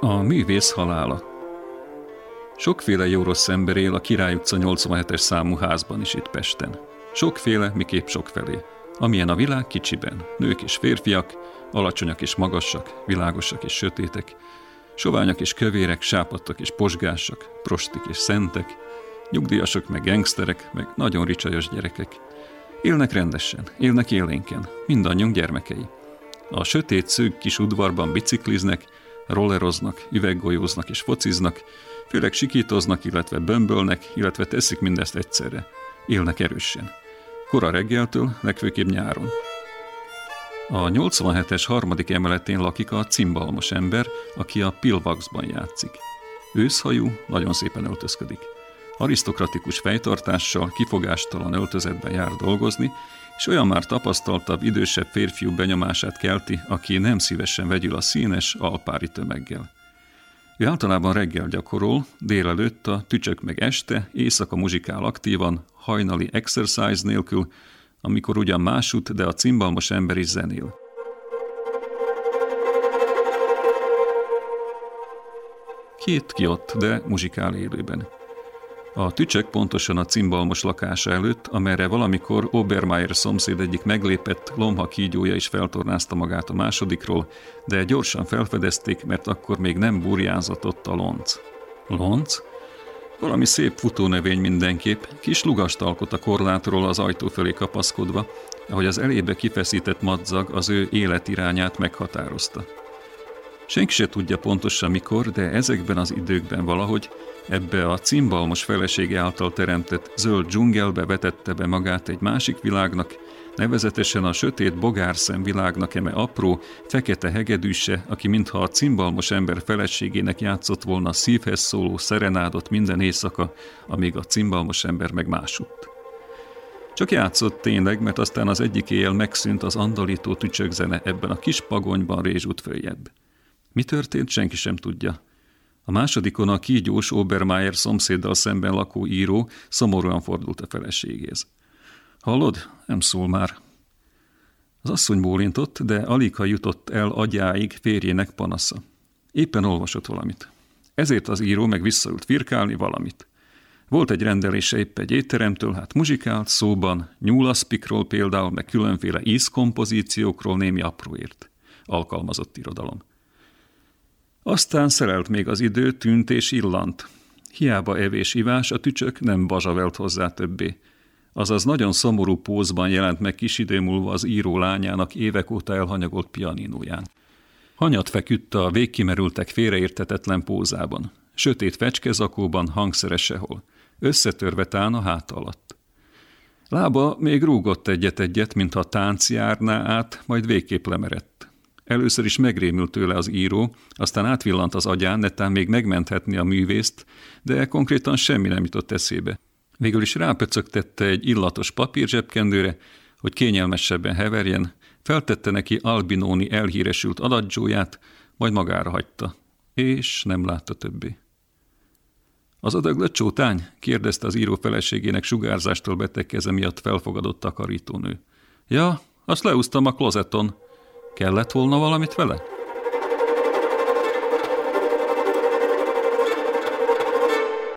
A művész halála Sokféle jó rossz ember él a Király utca 87-es számú házban is itt Pesten. Sokféle, miképp sokfelé. Amilyen a világ kicsiben. Nők és férfiak, alacsonyak és magasak, világosak és sötétek, soványak és kövérek, sápadtak és posgásak, prostik és szentek, nyugdíjasok meg gengszterek, meg nagyon ricsajos gyerekek. Élnek rendesen, élnek élénken, mindannyiunk gyermekei. A sötét szűk kis udvarban bicikliznek, rolleroznak, üveggolyóznak és fociznak, főleg sikítoznak, illetve bömbölnek, illetve teszik mindezt egyszerre. Élnek erősen. Kora reggeltől, legfőképp nyáron. A 87-es harmadik emeletén lakik a cimbalmos ember, aki a Pilvaxban játszik. Őszhajú, nagyon szépen öltözködik. Arisztokratikus fejtartással, kifogástalan öltözetben jár dolgozni, és olyan már tapasztaltabb, idősebb férfiú benyomását kelti, aki nem szívesen vegyül a színes, alpári tömeggel. Ő általában reggel gyakorol, délelőtt a tücsök meg este, éjszaka muzsikál aktívan, hajnali exercise nélkül, amikor ugyan másút, de a cimbalmos ember is zenél. Két ki ott, de muzsikál élőben. A tücsök pontosan a cimbalmos lakása előtt, amerre valamikor Obermeier szomszéd egyik meglépett lomha kígyója is feltornázta magát a másodikról, de gyorsan felfedezték, mert akkor még nem burjázatott a lonc. Lonc? Valami szép futónövény mindenképp, kis lugast alkot a korlátról az ajtó felé kapaszkodva, ahogy az elébe kifeszített madzag az ő életirányát meghatározta. Senki se tudja pontosan mikor, de ezekben az időkben valahogy ebbe a cimbalmos felesége által teremtett zöld dzsungelbe vetette be magát egy másik világnak, nevezetesen a sötét bogárszem világnak eme apró, fekete hegedűse, aki mintha a cimbalmos ember feleségének játszott volna szívhez szóló szerenádot minden éjszaka, amíg a cimbalmos ember meg másutt. Csak játszott tényleg, mert aztán az egyik éjjel megszűnt az andalító tücsögzene ebben a kis pagonyban rézsút följebb. Mi történt, senki sem tudja. A másodikon a kígyós Obermeier szomszéddal szemben lakó író szomorúan fordult a feleségéhez. Hallod? Nem szól már. Az asszony bólintott, de alig ha jutott el agyáig férjének panasza. Éppen olvasott valamit. Ezért az író meg visszaült firkálni valamit. Volt egy rendelése épp egy étteremtől, hát muzsikált, szóban, nyúlaszpikról például, meg különféle ízkompozíciókról némi apróért. Alkalmazott irodalom. Aztán szerelt még az idő, tűnt és illant. Hiába evés-ivás, a tücsök nem bazsavelt hozzá többé. Azaz nagyon szomorú pózban jelent meg kis idő múlva az író lányának évek óta elhanyagolt pianinóján. Hanyat feküdt a végkimerültek félreértetetlen pózában. Sötét fecskezakóban, hangszeres sehol. Összetörve tán a hát alatt. Lába még rúgott egyet-egyet, mintha tánc járná át, majd végképp lemerett. Először is megrémült tőle az író, aztán átvillant az agyán, netán még megmenthetni a művészt, de konkrétan semmi nem jutott eszébe. Végül is rápöcögtette egy illatos papír zsebkendőre, hogy kényelmesebben heverjen, feltette neki Albinóni elhíresült adadzsóját, majd magára hagyta, és nem látta többé. Az adag lecsótány? kérdezte az író feleségének sugárzástól beteg keze miatt felfogadott takarítónő. Ja, azt leúztam a klozeton, Kellett volna valamit vele?